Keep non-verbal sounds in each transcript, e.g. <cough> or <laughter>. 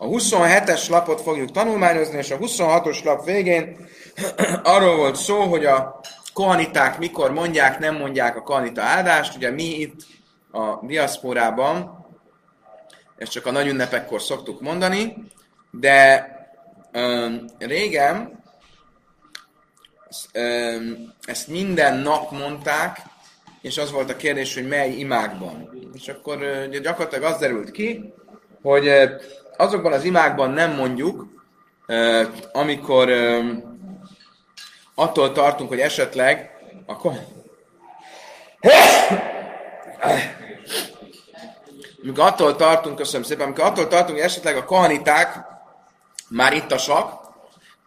A 27-es lapot fogjuk tanulmányozni, és a 26-os lap végén <clears throat> arról volt szó, hogy a kohaniták mikor mondják, nem mondják a kohanita áldást. Ugye mi itt a diaszporában, ezt csak a nagy ünnepekkor szoktuk mondani, de um, régen um, ezt minden nap mondták, és az volt a kérdés, hogy mely imákban. És akkor ugye gyakorlatilag az derült ki, hogy azokban az imákban nem mondjuk, amikor attól tartunk, hogy esetleg akkor amikor attól tartunk, köszönöm szépen, amikor attól tartunk, hogy esetleg a kohaniták már ittasak,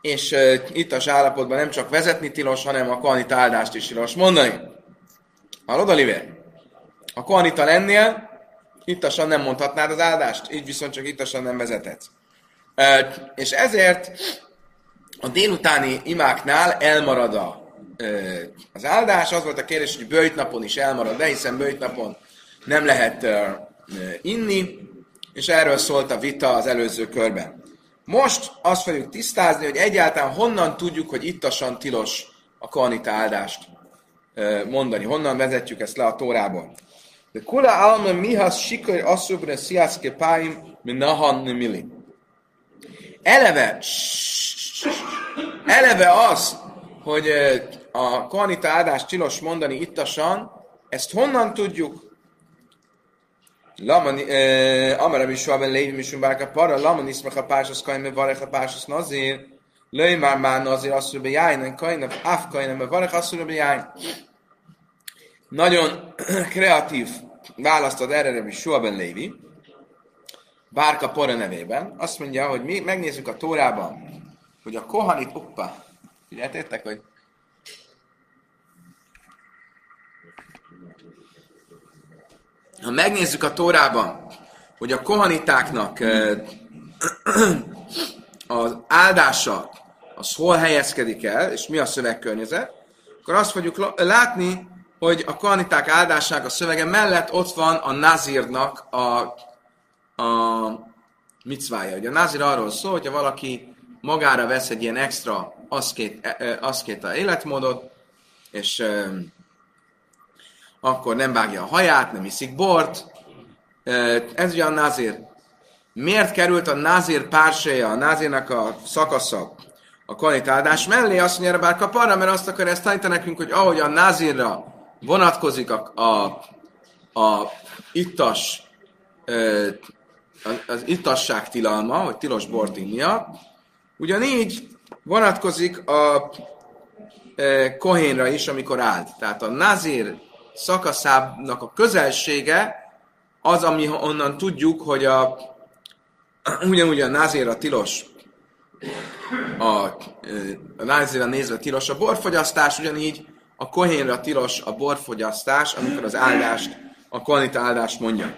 és ittas állapotban nem csak vezetni tilos, hanem a kohanita áldást is tilos mondani. Hallod, Oliver? A kohanita lennél, ittasan nem mondhatnád az áldást, így viszont csak ittasan nem vezethetsz. Uh, és ezért a délutáni imáknál elmarad a, az áldás. Az volt a kérdés, hogy bőjtnapon is elmarad, de hiszen bőjtnapon nem lehet inni, és erről szólt a vita az előző körben. Most azt fogjuk tisztázni, hogy egyáltalán honnan tudjuk, hogy ittasan tilos a kohanita áldást mondani. Honnan vezetjük ezt le a Tórából. De kula alma mihas sikaj asszubra sziaszke páim, minahan nemilim. Eleve, eleve az, hogy eh, a kanita ádást tilos mondani ittasan, ezt honnan tudjuk? Eh, Amara mi soha ben lévi misum bárka para, laman iszmek a kajme varek a nazir, löj már már nazir asszul bejájnen kajnem, áf kajnem, varek asszul. Nagyon <clears throat> kreatív választad erre Rabbi Shua ben Lévi, Bárka Pora nevében. Azt mondja, hogy mi megnézzük a Tórában, hogy a Kohanit, oppa, figyeltétek, hogy ha megnézzük a Tórában, hogy a kohanitáknak <clears throat> az áldása az hol helyezkedik el, és mi a szövegkörnyezet, akkor azt fogjuk látni, hogy a kohaniták áldásának a szövege mellett ott van a nazírnak a, a micvája. Ugye a nazír arról szól, hogyha valaki magára vesz egy ilyen extra aszkét, aszkéta életmódot, és akkor nem vágja a haját, nem iszik bort. Ez ugye a názér. Miért került a názér párséja, a názérnak a szakasza a kvalitádás mellé? Azt mondja, bár kaparra, mert azt akar ezt tanítani nekünk, hogy ahogy a názírra vonatkozik a, a, a ittas, az ittasság tilalma, hogy tilos bort innia, ugyanígy vonatkozik a kohénra is, amikor állt. Tehát a nazír szakaszának a közelsége az, ami onnan tudjuk, hogy a, ugyanúgy a názéra tilos, a, a nézve tilos a borfogyasztás, ugyanígy a kohénra tilos a borfogyasztás, amikor az áldást, a kohanita áldást mondja.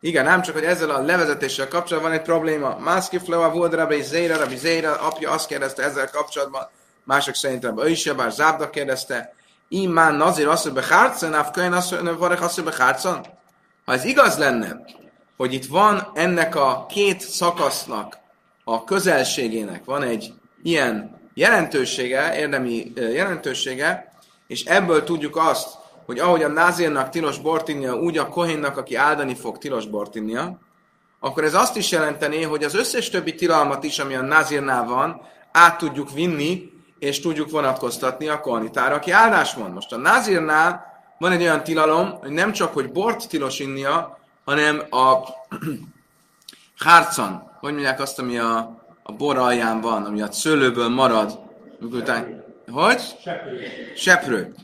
Igen, nem csak, hogy ezzel a levezetéssel kapcsolatban van egy probléma. Mászki Fleva volt Rabbi Zéra, Rabbi Zéra apja azt kérdezte ezzel kapcsolatban, mások szerintem ő is, bár Zábda kérdezte, Imán nazir asszony behárcon, afkain varek asszony behárcon. Ha ez igaz lenne, hogy itt van ennek a két szakasznak a közelségének van egy ilyen jelentősége, érdemi jelentősége, és ebből tudjuk azt, hogy ahogy a názírnak tilos bortinnia, úgy a kohénnak, aki áldani fog, tilos bortinnia, akkor ez azt is jelenteni, hogy az összes többi tilalmat is, ami a názírnál van, át tudjuk vinni és tudjuk vonatkoztatni a kohanitára, aki áldás mond. Most a Nazirnál van egy olyan tilalom, hogy nem csak, hogy bort tilos innia, hanem a <clears throat> hárcan, hogy mondják azt, ami a, a bor alján van, ami a szőlőből marad. Után, hogy? Seprő. Seprő.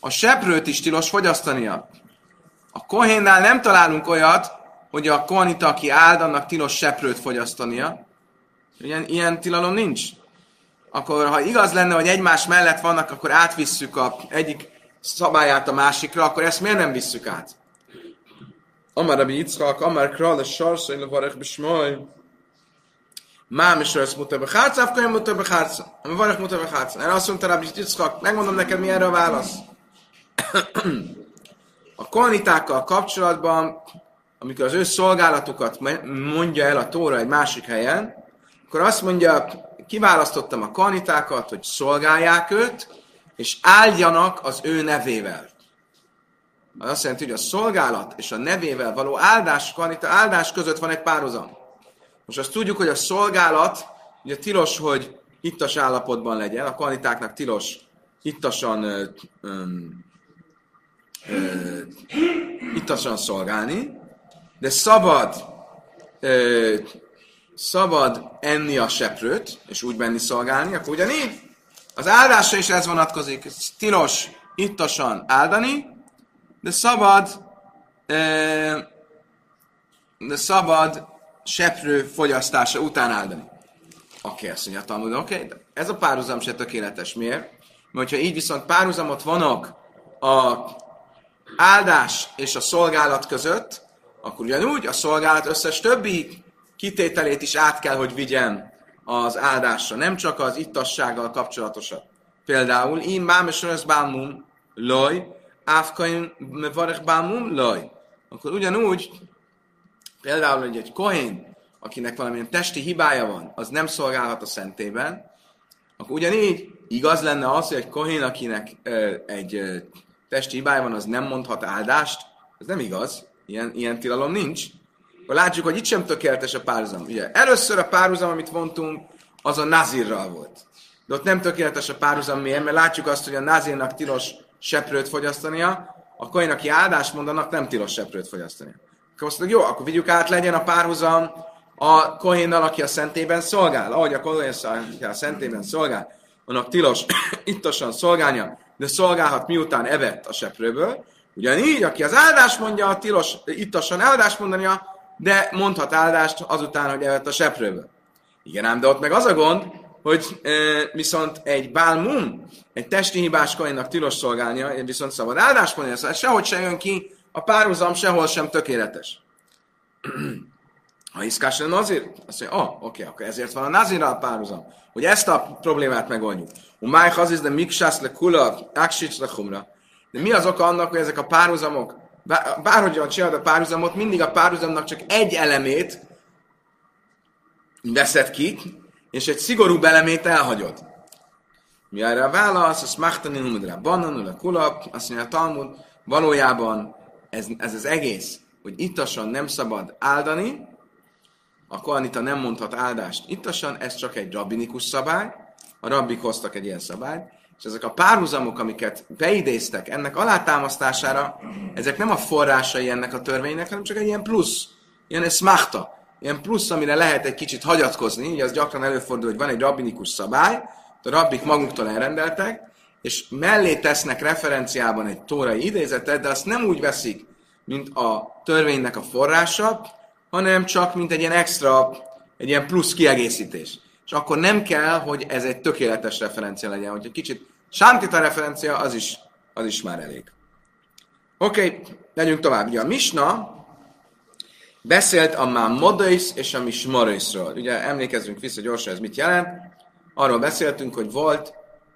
A seprőt is tilos fogyasztania. A kohénnál nem találunk olyat, hogy a kohanita, aki áld, annak tilos seprőt fogyasztania. Ilyen, ilyen tilalom nincs akkor ha igaz lenne, hogy egymás mellett vannak, akkor átvisszük a egyik szabályát a másikra, akkor ezt miért nem visszük át? Amar Rabbi Yitzchak, Amar Kral, a Sarsai, Levarech Bishmoy, Mám is ezt mutat be hátsz, akkor mutat be hátsz. Ami van, mutat be hátsz. Erre azt mondta Rabbi Yitzchak, megmondom neked, mi erre a válasz. <clears throat> a kohanitákkal kapcsolatban amikor az ő szolgálatukat mondja el a Tóra egy másik helyen, akkor azt mondja, kiválasztottam a kanitákat, hogy szolgálják őt, és áldjanak az ő nevével. Az azt jelenti, hogy a szolgálat és a nevével való áldás, kanita, áldás között van egy párhuzam. Most azt tudjuk, hogy a szolgálat, ugye tilos, hogy ittas állapotban legyen, a kanitáknak tilos ittasan ö, ö, ö, ittasan szolgálni, de szabad ö, szabad enni a seprőt, és úgy benni szolgálni, akkor ugyanígy az áldásra is ez vonatkozik. Tilos ittasan áldani, de szabad de szabad seprő fogyasztása után áldani. Okay, azt mondja Talmud, oké, okay, de ez a párhuzam se tökéletes. Miért? Mert hogyha így viszont párhuzamot vannak a áldás és a szolgálat között, akkor ugyanúgy a szolgálat összes többi kitételét is át kell, hogy vigyen az áldásra, nem csak az ittassággal kapcsolatosat. Például, én és bámum loj, ávkain mevarech bámum loj. Akkor ugyanúgy, például, hogy egy kohén, akinek valamilyen testi hibája van, az nem szolgálhat a szentében, akkor ugyanígy igaz lenne az, hogy egy kohén, akinek ö, egy ö, testi hibája van, az nem mondhat áldást, ez nem igaz, ilyen, ilyen tilalom nincs. Akkor látjuk, hogy itt sem tökéletes a párhuzam. Ugye, először a párhuzam, amit vontunk, az a nazirral volt. De ott nem tökéletes a párhuzam miért, mert látjuk azt, hogy a nazirnak tilos seprőt fogyasztania, a koin, aki áldást mondanak, nem tilos seprőt fogyasztania. Akkor azt mondjuk, jó, akkor vigyük át, legyen a párhuzam a kohénnal, aki a szentében szolgál. Ahogy a kohén a szentében szolgál, annak tilos <coughs> ittasan szolgálnia, de szolgálhat miután evett a seprőből. Ugyanígy, aki az áldást mondja, a tilos ittasan áldást mondania, de mondhat áldást azután, hogy evett a seprőből. Igen ám, de ott meg az a gond, hogy e, viszont egy bálmum, egy testi hibás koinnak tilos szolgálnia, viszont szabad áldást mondani, szóval sehogy se jön ki, a párhuzam sehol sem tökéletes. Ha iszkás lenne azért, azt mondja, oh, oké, akkor ezért van a nazira a párhuzam, hogy ezt a problémát megoldjuk. Umáj haziz de miksász le kula, aksics le humra. De mi az oka annak, hogy ezek a párhuzamok bárhogyan csinálod a párhuzamot, mindig a párhuzamnak csak egy elemét veszed ki, és egy szigorú elemét elhagyod. Mi erre a válasz, azt machtani numudra bananul a kulap, azt mondja a Talmud, valójában ez, ez az egész, hogy ittasan nem szabad áldani, a koanita nem mondhat áldást ittasan, ez csak egy rabbinikus szabály, a rabbik hoztak egy ilyen szabályt, és ezek a párhuzamok, amiket beidéztek ennek alátámasztására, ezek nem a forrásai ennek a törvénynek, hanem csak egy ilyen plusz, ilyen eszmachta, ilyen plusz, amire lehet egy kicsit hagyatkozni, ugye az gyakran előfordul, hogy van egy rabbinikus szabály, a rabbik maguktól elrendeltek, és mellé tesznek referenciában egy tórai idézetet, de azt nem úgy veszik, mint a törvénynek a forrása, hanem csak mint egy ilyen extra, egy ilyen plusz kiegészítés és akkor nem kell, hogy ez egy tökéletes referencia legyen. Hogyha kicsit sántita referencia, az is, az is már elég. Oké, okay, legyünk tovább. Ugye a Misna beszélt a már Modais és a Mismarisról. Ugye emlékezzünk vissza gyorsan, ez mit jelent. Arról beszéltünk, hogy volt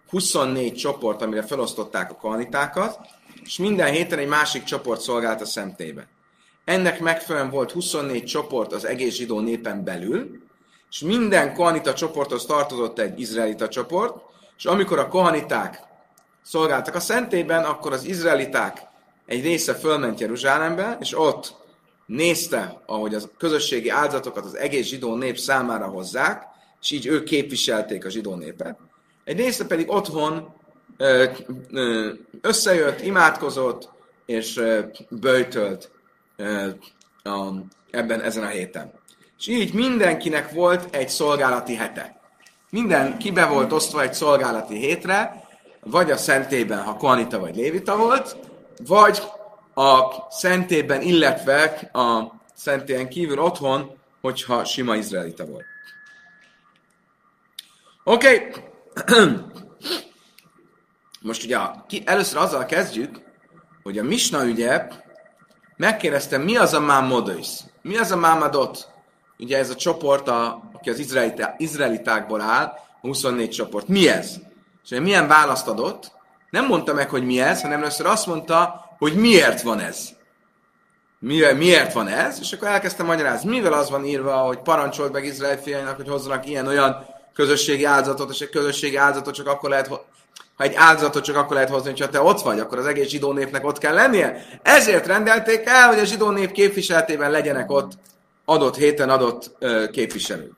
24 csoport, amire felosztották a kanitákat, és minden héten egy másik csoport szolgált a szemtébe. Ennek megfelelően volt 24 csoport az egész zsidó népen belül, és minden kohanita csoporthoz tartozott egy izraelita csoport, és amikor a kohaniták szolgáltak a szentében, akkor az izraeliták egy része fölment Jeruzsálembe, és ott nézte, ahogy a közösségi áldozatokat az egész zsidó nép számára hozzák, és így ők képviselték a zsidó népet. Egy része pedig otthon összejött, imádkozott, és böjtölt ebben ezen a héten. És így mindenkinek volt egy szolgálati hete. Minden kibe volt osztva egy szolgálati hétre, vagy a szentében, ha koanita vagy lévita volt, vagy a szentében, illetve a szentélyen kívül otthon, hogyha sima izraelita volt. Oké. Okay. Most ugye először azzal kezdjük, hogy a Misna ügye megkérdezte, mi az a mámodöis? Mi az a mámadot? ugye ez a csoport, a, aki az izraelita, izraelitákból áll, a 24 csoport. Mi ez? És milyen választ adott? Nem mondta meg, hogy mi ez, hanem először azt mondta, hogy miért van ez. mivel, miért van ez, és akkor elkezdtem magyarázni, mivel az van írva, hogy parancsolt meg Izrael fiainak, hogy hozzanak ilyen-olyan közösségi áldozatot, és egy közösségi áldozatot csak akkor lehet, ha egy áldozatot csak akkor lehet hozni, ha te ott vagy, akkor az egész zsidó népnek ott kell lennie. Ezért rendelték el, hogy a zsidó nép képviseletében legyenek ott adott héten adott ö, képviselők.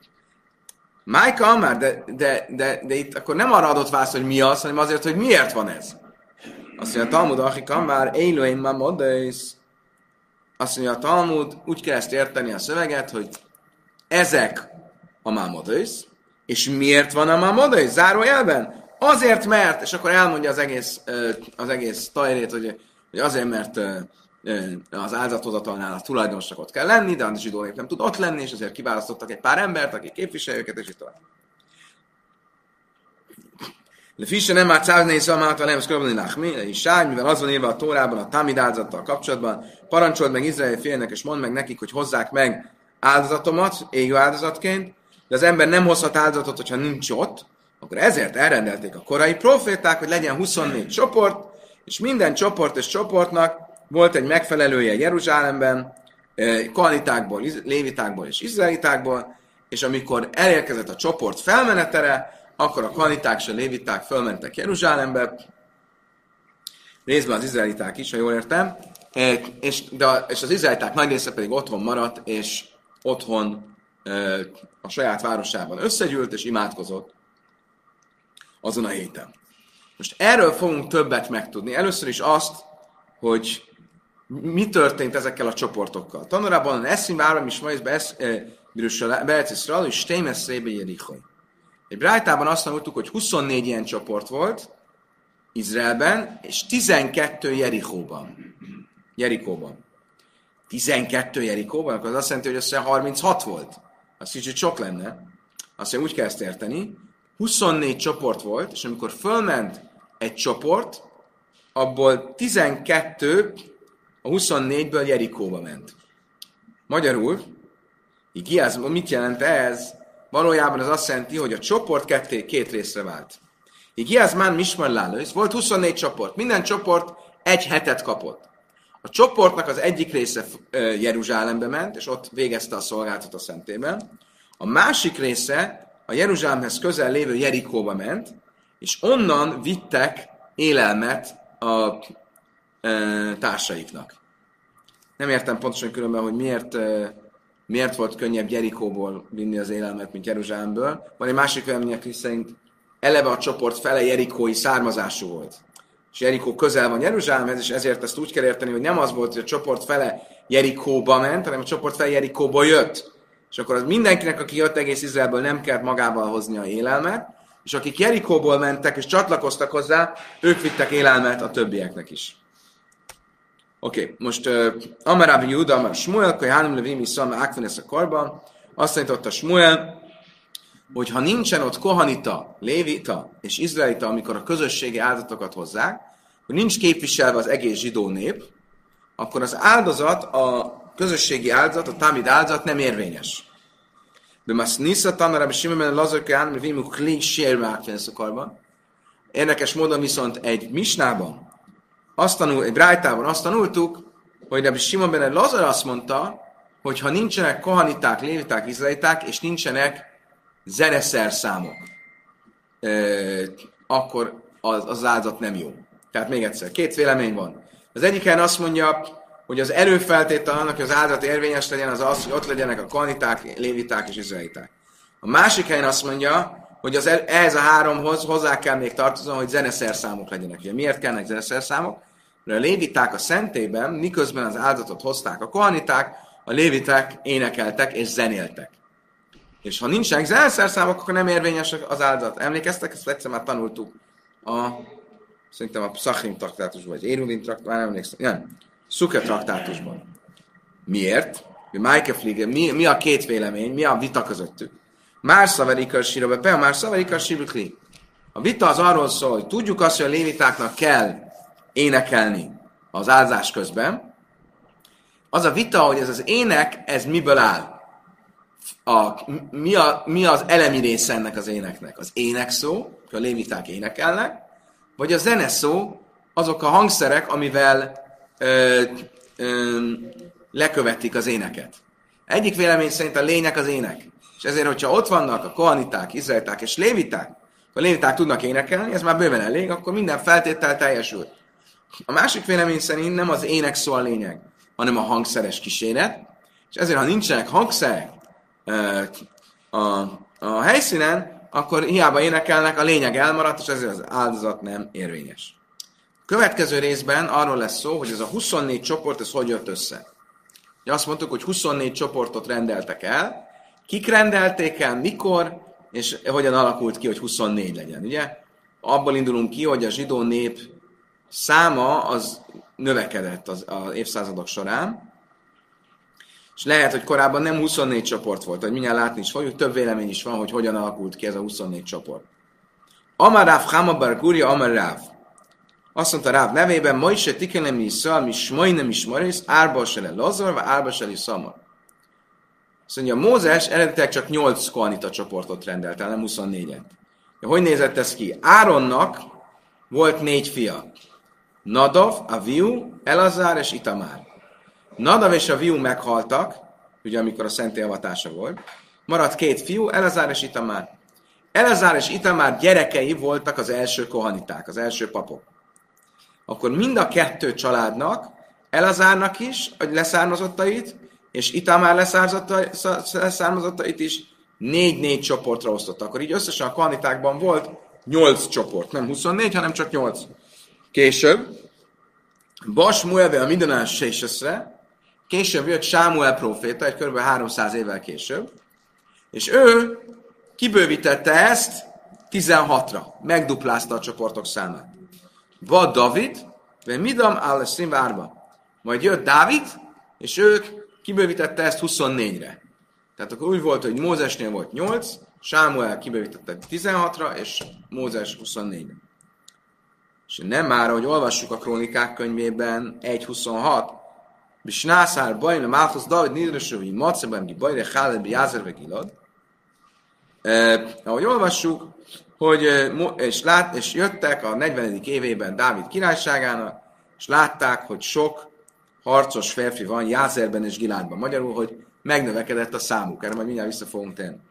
Májka már, de, de, de, de, itt akkor nem arra adott válasz, hogy mi az, hanem azért, hogy miért van ez. Azt mondja, Talmud, Achika már, Eiloim Mamodész, azt mondja, a Talmud, úgy kell ezt érteni a szöveget, hogy ezek a Mamodész, és miért van a Mamodész? Zárójelben? Azért, mert, és akkor elmondja az egész, az egész tajrét, hogy, hogy azért, mert az áldozathozatalnál a tulajdonosnak kell lenni, de a zsidó nép nem tud ott lenni, és ezért kiválasztottak egy pár embert, akik képviselő őket, és így tovább. De Fischer nem már cávné szalmát, nem szköröbni nachmi, és sáj, mivel az van írva a Tórában, a Tamid áldozattal kapcsolatban, parancsold meg Izrael félnek, és mondd meg nekik, hogy hozzák meg áldozatomat, égő áldozatként, de az ember nem hozhat áldozatot, hogyha nincs ott, akkor ezért elrendelték a korai proféták, hogy legyen 24 csoport, és minden csoport és csoportnak volt egy megfelelője Jeruzsálemben, kohanitákból, lévitákból és izraelitákból, és amikor elérkezett a csoport felmenetere, akkor a kohaniták és a léviták felmentek Jeruzsálembe, részben az izraeliták is, ha jól értem, és, de, és az izraeliták nagy része pedig otthon maradt, és otthon a saját városában összegyűlt, és imádkozott azon a héten. Most erről fogunk többet megtudni. Először is azt, hogy mi történt ezekkel a csoportokkal. Tanulában eszim várom is majd Berecisra, és Stémes Rébe Jerichoi. Egy Brájtában azt mondtuk, hogy 24 ilyen csoport volt Izraelben, és 12 Jerichóban. Jerikóban. 12 Jerikóban, akkor az azt jelenti, hogy össze 36 volt. Az kicsit sok lenne. Azt mondja, úgy kell ezt érteni. 24 csoport volt, és amikor fölment egy csoport, abból 12 a 24-ből Jerikóba ment. Magyarul, Igiáz, mit jelent ez? Valójában az azt jelenti, hogy a csoport ketté, két részre vált. Igiáz már Mismar Lálősz, volt 24 csoport, minden csoport egy hetet kapott. A csoportnak az egyik része Jeruzsálembe ment, és ott végezte a szolgáltat a szentében. A másik része a Jeruzsálemhez közel lévő Jerikóba ment, és onnan vittek élelmet a társaiknak. Nem értem pontosan különben, hogy miért, miért volt könnyebb Jerikóból vinni az élelmet, mint Jeruzsálemből. Van egy másik vélemények szerint eleve a csoport fele jerikói származású volt. És Jerikó közel van Jeruzsálemhez, és ezért ezt úgy kell érteni, hogy nem az volt, hogy a csoport fele Jerikóba ment, hanem a csoport fele Jerikóba jött. És akkor az mindenkinek, aki jött egész Izraelből, nem kellett magával hozni a élelmet, és akik Jerikóból mentek és csatlakoztak hozzá, ők vittek élelmet a többieknek is. Oké, okay, most uh, Amarabi Juda, Amar Smuel, Hánim Levimi Szalma Ákvenes a karban, azt tanította Smuel, hogy ha nincsen ott kohanita, lévita és izraelita, amikor a közösségi áldatokat hozzák, hogy nincs képviselve az egész zsidó nép, akkor az áldozat, a közösségi áldozat, a támid áldozat nem érvényes. De mas nisza tanara, simmen lazar kán, vimu kli a Érdekes módon viszont egy misnában, azt tanul, egy brájtában azt tanultuk, hogy Rabbi Simon ben Lazar azt mondta, hogy ha nincsenek kohaniták, léviták, izraeliták, és nincsenek zeneszerszámok, akkor az, az áldozat nem jó. Tehát még egyszer, két vélemény van. Az egyiken azt mondja, hogy az előfeltétel annak, hogy az áldozat érvényes legyen, az az, hogy ott legyenek a kohaniták, léviták és izraeliták. A másik helyen azt mondja, hogy az, ehhez a háromhoz hozzá kell még tartozom, hogy zeneszerszámok legyenek. Ugye miért kellnek zeneszerszámok? Mert a léviták a szentében, miközben az áldozatot hozták a kohaniták, a léviták énekeltek és zenéltek. És ha nincsenek zeneszerszámok, akkor nem érvényes az áldozat. Emlékeztek? Ezt egyszer már tanultuk a, szerintem a Psachim traktátusban, vagy Érulin traktátusban, nem emlékszem. Nem, Szuke traktátusban. Miért? Mi, mi a két vélemény? Mi a vita közöttük? Már szaverika sírobe, pe, már szaverika sírukli. A vita az arról szól, hogy tudjuk azt, hogy a lévitáknak kell énekelni az áldás közben. Az a vita, hogy ez az ének, ez miből áll? A, mi, a, mi az elemi része ennek az éneknek? Az énekszó, hogy a léviták énekelnek, vagy a zeneszó, azok a hangszerek, amivel ö, ö, lekövetik az éneket. Egyik vélemény szerint a lények az ének. És ezért, hogyha ott vannak a kohaniták, izraeliták és léviták, a léviták tudnak énekelni, ez már bőven elég, akkor minden feltétel teljesül. A másik vélemény szerint nem az ének szó a lényeg, hanem a hangszeres kíséret, és ezért, ha nincsenek hangszerek a, a helyszínen, akkor hiába énekelnek, a lényeg elmaradt, és ezért az áldozat nem érvényes. Következő részben arról lesz szó, hogy ez a 24 csoport, ez hogy jött össze. Ugye azt mondtuk, hogy 24 csoportot rendeltek el, kik rendelték el, mikor, és hogyan alakult ki, hogy 24 legyen, ugye? Abból indulunk ki, hogy a zsidó nép száma az növekedett az, az évszázadok során, és lehet, hogy korábban nem 24 csoport volt, hogy mindjárt látni is fogjuk, több vélemény is van, hogy hogyan alakult ki ez a 24 csoport. Amaráv Hamabar Gurja Amaráv. Azt mondta Ráv nevében, ma is tikelem is mi smajnem is marész, árba se le lazar, vagy árba se le szamar. Azt mondja, Mózes eredetileg csak 8 koanita csoportot rendelt el, nem 24-et. Hogy nézett ez ki? Áronnak volt négy fia. Nadav, Aviu, Elazár és Itamár. Nadav és Aviu meghaltak, ugye amikor a szenté avatása volt. Maradt két fiú, Elazár és Itamár. Elazár és Itamár gyerekei voltak az első kohaniták, az első papok. Akkor mind a kettő családnak, Elazárnak is, hogy leszármazottait, és Itamár leszármazottait is négy-négy csoportra osztottak. Akkor így összesen a kohanitákban volt nyolc csoport, nem 24, hanem csak nyolc. Később, Bas Muelve a mindenás később jött Sámuel proféta, egy kb. 300 évvel később, és ő kibővítette ezt 16-ra, megduplázta a csoportok számát. Vad David, vagy Midam áll Szimvárba. Majd jött Dávid, és ők kibővítette ezt 24-re. Tehát akkor úgy volt, hogy Mózesnél volt 8, Sámuel kibővítette 16-ra, és Mózes 24-re. És nem már, hogy olvassuk a krónikák könyvében 1.26, Bisnászár bajna Mához David Nidrösövi Maceben ki bajre Háleb Jázerve Gilad. Eh, ahogy olvassuk, hogy és, lát, és jöttek a 40. évében Dávid királyságának, és látták, hogy sok harcos férfi van Jázerben és Giládban. Magyarul, hogy megnövekedett a számuk. Erre majd mindjárt vissza fogunk tenni. Oké,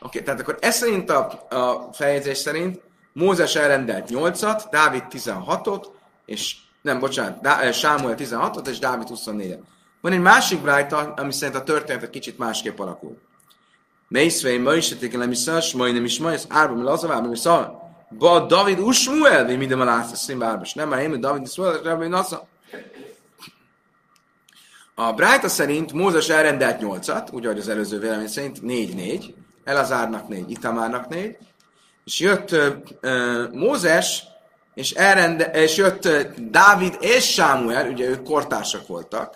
okay, tehát akkor ez szerint a, a feljegyzés szerint Mózes elrendelt 8-at, Dávid 16-ot, és nem, bocsánat, Dá, eh, Sámuel 16-ot, és Dávid 24-et. Van egy másik brájta, ami szerint a történet egy kicsit másképp alakul. Mészvei, ma is tették el, szás, majd nem is majd, árba, mi lazavá, mi szal. Ba David usmuel, mi minden látsz, a színbárbas. Nem már én, David Usmuel, Rabbi Nassa. A Brájta szerint Mózes elrendelt 8-at, úgy ahogy az előző vélemény szerint 4-4, Elazárnak 4, Itamárnak 4, és jött uh, Mózes, és, elrende, és jött uh, Dávid és Sámuel, ugye ők kortársak voltak,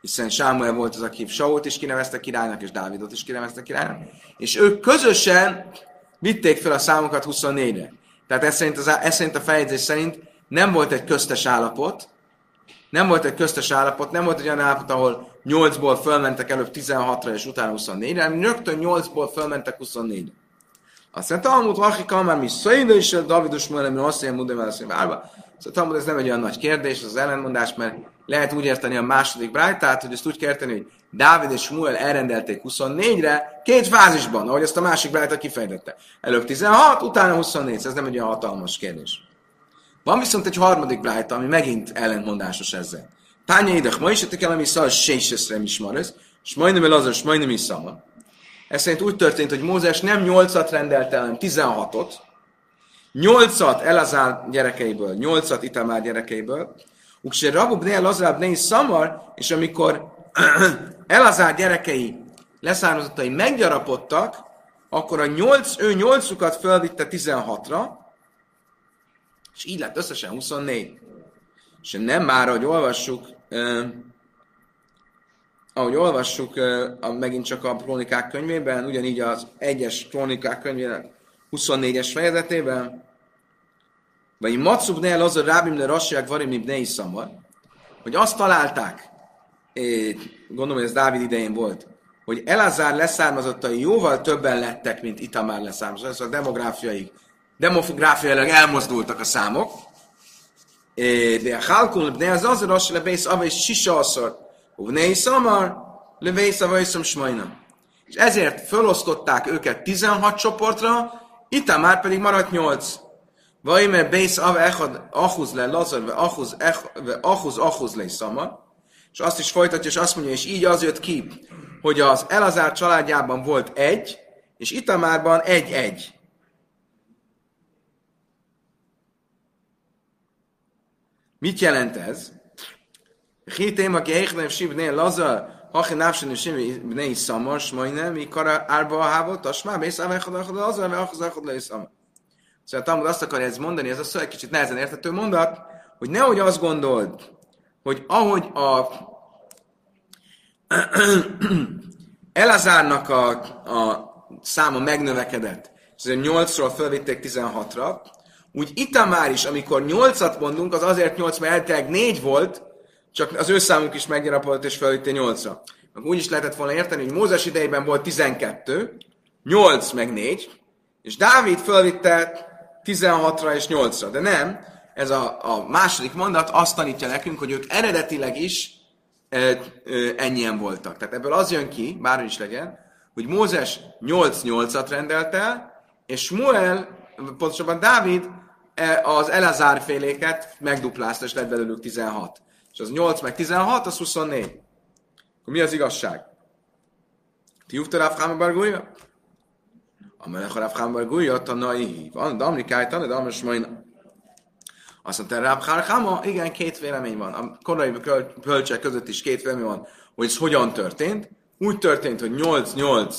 hiszen Sámuel volt az, aki Sault is kinevezte királynak, és Dávidot is kinevezte királynak, és ők közösen vitték fel a számokat 24-re. Tehát ez szerint, az, ez szerint a feljegyzés szerint nem volt egy köztes állapot, nem volt egy köztes állapot, nem volt egy olyan állapot, ahol 8-ból fölmentek előbb 16-ra, és utána 24-re, hanem rögtön 8-ból fölmentek 24-re. Aztán Talmud Vachika már mi Szaida is Davidos Mölemi azt mondja, Mudem el Szóval Talmud ez nem egy olyan nagy kérdés, az ellenmondás, mert lehet úgy érteni a második brájtát, hogy ezt úgy kell érteni, hogy Dávid és Smuel elrendelték 24-re, két fázisban, ahogy ezt a másik brájta kifejtette. Előbb 16, utána 24, ez nem egy olyan hatalmas kérdés. Van viszont egy harmadik brájta, ami megint ellentmondásos ezzel. Tánya idek, ma is el, ami szal, sészeszre is maresz, és majdnem el az, és majdnem is szama. Ez szerint úgy történt, hogy Mózes nem 8-at rendelt el, hanem 16-ot. 8-at Elazár gyerekeiből, 8-at Itamár gyerekeiből. Ukse Rabub ne Elazár ne szamar, és amikor <clears throat> Elazár gyerekei leszármazottai meggyarapodtak, akkor a 8, ő 8-ukat felvitte 16-ra, és így lett összesen 24. És nem már, ahogy olvassuk, ahogy olvassuk a, megint csak a krónikák könyvében, ugyanígy az egyes krónikák könyvének 24-es fejezetében, vagy Matsub ne az a rábim le rassiák varim szamar, hogy azt találták, gondolom, hogy ez Dávid idején volt, hogy Elazár leszármazottai jóval többen lettek, mint Itamár. Ez a demográfiai, demográfiailag elmozdultak a számok. De a Halkun, de az az a le bész, ave sisa Uvnei szamar, levésza vajszom smajna. És ezért felosztották őket 16 csoportra, itt már pedig maradt 8. Vajmer bész av echad ahuz le lazar, ve ahuz, ve ahuz, ahuz le szamar. És azt is folytatja, és azt mondja, és így az jött ki, hogy az Elazár családjában volt egy, és Itamárban egy-egy. Mit jelent ez? Hitém, aki Eichnev Sibnél Lazar, Hachi Návsen és Sibnél Szamar, majdnem, mikor árba a hávot, a smá, Lazar, ve achad, achad, le Szamar. Szóval a Talmud azt akarja ez mondani, ez a szó egy kicsit nehezen értető mondat, hogy nehogy azt gondold, hogy ahogy a <clears throat> Elazárnak a, a száma megnövekedett, és 8-ról fölvitték 16-ra, úgy Itamár is, amikor 8-at mondunk, az azért 8, mert elvileg 4 volt, csak az ő számunk is meggyarapodott és felvitték 8-ra. Úgy is lehetett volna érteni, hogy Mózes idejében volt 12, 8 meg 4, és Dávid fölvitte 16-ra és 8-ra. De nem, ez a, a második mondat azt tanítja nekünk, hogy ők eredetileg is e, e, ennyien voltak. Tehát ebből az jön ki, bármi is legyen, hogy Mózes 8-8-at rendelt el, és Smuel, pontosabban Dávid e, az Elazár féléket megduplázta, és lett belőlük 16. És az 8 meg 16, az 24. Akkor mi az igazság? Ti jufta Rav Hamer Gulya? Amelech Rav Hamer Gulya, tanai. Van, de Amerikai tanai, de Amerikai azt mondta, Rab Harhama, igen, két vélemény van. A korai bölcsek között is két vélemény van, hogy ez hogyan történt. Úgy történt, hogy 8-8,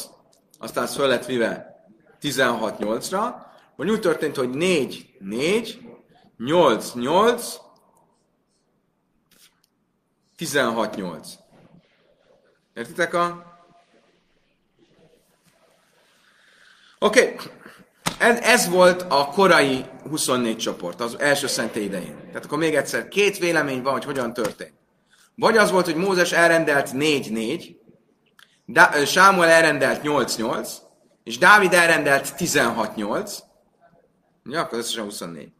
aztán ez föl lett vive 16-8-ra, vagy úgy történt, hogy 4-4, 8-8, 16-8. Értitek a... Oké, okay. ez, ez volt a korai 24 csoport, az első szentély idején. Tehát akkor még egyszer, két vélemény van, hogy hogyan történt. Vagy az volt, hogy Mózes elrendelt 4-4, Sámuel elrendelt 8-8, és Dávid elrendelt 16-8, ja, akkor összesen 24.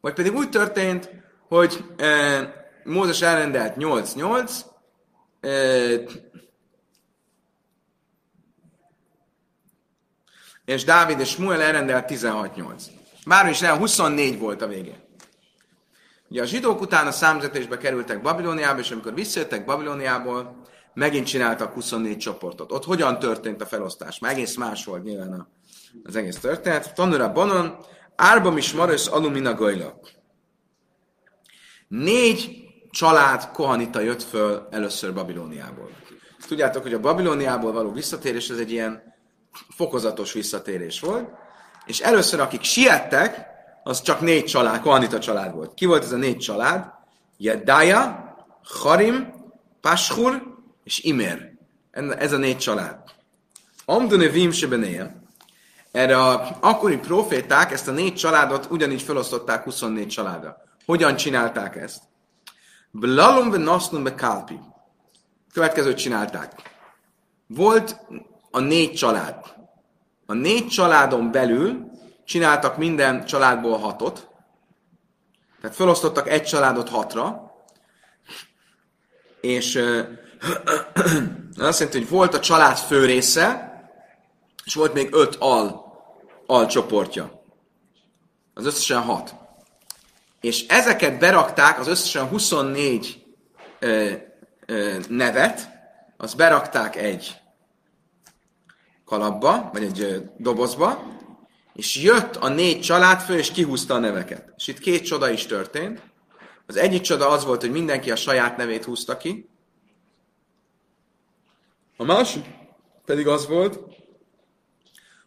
Vagy pedig úgy történt, hogy e, Mózes elrendelt 8-8, e, és Dávid és Smuel elrendelt 16-8. Bármi is nem, 24 volt a végén. Ugye a zsidók után a számzetésbe kerültek Babilóniába, és amikor visszajöttek Babilóniából, megint csináltak 24 csoportot. Ott hogyan történt a felosztás? Már egész más volt nyilván az egész történet. Tanura Bonon, Árba is Marös Alumina Gajla. Négy család kohanita jött föl először Babilóniából. Ezt tudjátok, hogy a Babilóniából való visszatérés ez egy ilyen fokozatos visszatérés volt, és először akik siettek, az csak négy család, kohanita család volt. Ki volt ez a négy család? Jeddája, Harim, Pashur és Imer. Ez a négy család. Amdune Vim Erre a akkori proféták ezt a négy családot ugyanígy felosztották 24 családra. Hogyan csinálták ezt? Blalum be nasnum be kalpi. Következőt csinálták. Volt a négy család. A négy családon belül csináltak minden családból hatot, tehát felosztottak egy családot hatra, és <clears throat> azt jelenti, hogy volt a család fő része, és volt még öt al, alcsoportja. Az összesen hat. És ezeket berakták, az összesen 24 ö, ö, nevet, azt berakták egy kalapba, vagy egy ö, dobozba, és jött a négy családfő, és kihúzta a neveket. És itt két csoda is történt. Az egyik csoda az volt, hogy mindenki a saját nevét húzta ki, a másik pedig az volt,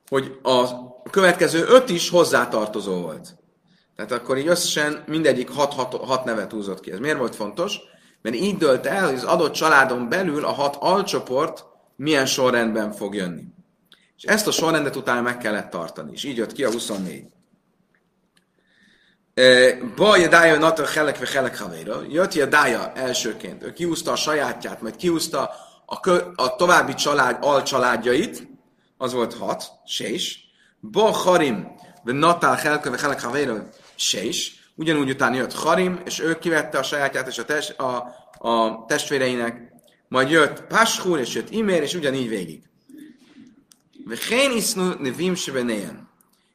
hogy a következő öt is hozzátartozó volt. Tehát akkor így összesen mindegyik hat, hat, hat nevet húzott ki. Ez miért volt fontos? Mert így dölt el, hogy az adott családon belül a hat alcsoport milyen sorrendben fog jönni. És ezt a sorrendet utána meg kellett tartani, és így jött ki a 24. Ba Jedája Nata Helek ve Helek Havéra. Jött Jedája elsőként. Ő kiúzta a sajátját, majd kiúzta a, kö, a további család, alcsaládjait, az volt hat, sés. Ba Harim, ve Natál Helke, ve Helek Havéra, sés. Ugyanúgy utána jött Harim, és ő kivette a sajátját és a, test, a, a testvéreinek majd jött Páshur, és jött Imér, és ugyanígy végig. Vén isznu nevim sebenén.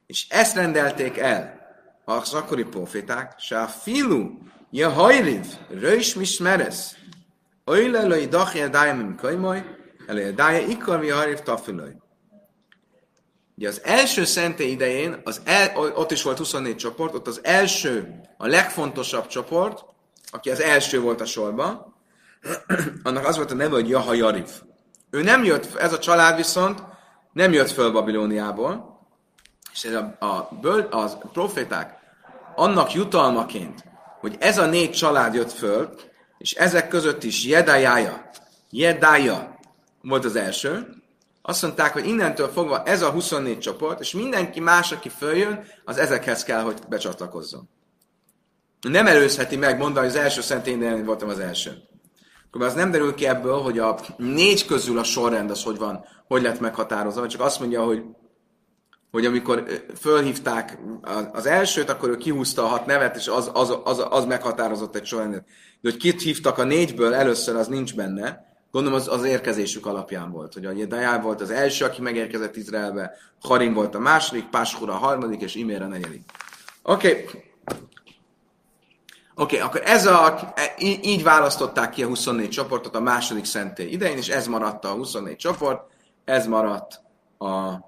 És ezt rendelték el az akkori proféták, se a filu, ja hajriv, röjs mismeres, Öjle lo idach jedája mim kajmaj, elő jedája ikar mi hajriv tafilaj. Ugye az első szentély idején, az el, ott is volt 24 csoport, ott az első, a legfontosabb csoport, aki az első volt a sorban, <clears throat> annak az volt a neve, hogy Jaha Jarif. Ő nem jött, ez a család viszont nem jött föl Babilóniából, és ez a, a, böl, proféták annak jutalmaként, hogy ez a négy család jött föl, és ezek között is Jedájája, Jedája volt az első, azt mondták, hogy innentől fogva ez a 24 csoport, és mindenki más, aki följön, az ezekhez kell, hogy becsatlakozzon. Nem előzheti meg mondani, hogy az első szentén voltam az első. Akkor az nem derül ki ebből, hogy a négy közül a sorrend az hogy van, hogy lett meghatározva, csak azt mondja, hogy hogy amikor fölhívták az elsőt, akkor ő kihúzta a hat nevet, és az, az, az, az meghatározott egy sorrendet. De hogy kit hívtak a négyből először, az nincs benne. Gondolom az, az érkezésük alapján volt, hogy a Dajál volt az első, aki megérkezett Izraelbe, Harim volt a második, Páskura a harmadik, és Imér a negyedik. Oké. Okay. Oké, okay, akkor ez a, így, így választották ki a 24 csoportot a második szentély idején, és ez maradt a 24 csoport, ez maradt a, a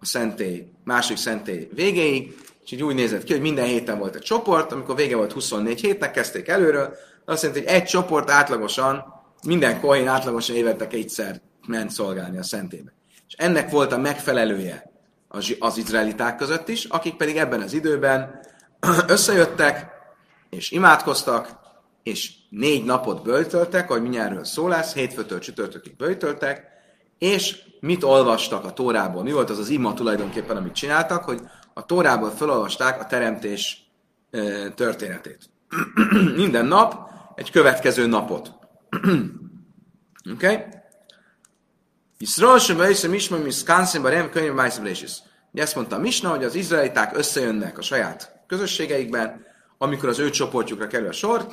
szentély, másik szentély végéig, és így úgy nézett ki, hogy minden héten volt egy csoport, amikor vége volt 24 hétnek, kezdték előről, azt jelenti, hogy egy csoport átlagosan, minden kohén átlagosan évente egyszer ment szolgálni a szentébe. És ennek volt a megfelelője az, az izraeliták között is, akik pedig ebben az időben <clears throat> összejöttek, és imádkoztak, és négy napot böltöltek, ahogy mindjárt szó lesz, hétfőtől csütörtökig böltöltek, és mit olvastak a Tórából? Mi volt az az ima tulajdonképpen, amit csináltak, hogy a Tórából felolvasták a teremtés történetét. <clears throat> Minden nap egy következő napot. <clears throat> Oké? Okay? Yisrael sem bejszem ismer, mi szkánszembe rem könyv májszablésis. Ezt mondta Misna, hogy az izraeliták összejönnek a saját közösségeikben, amikor az ő csoportjukra kerül a sor,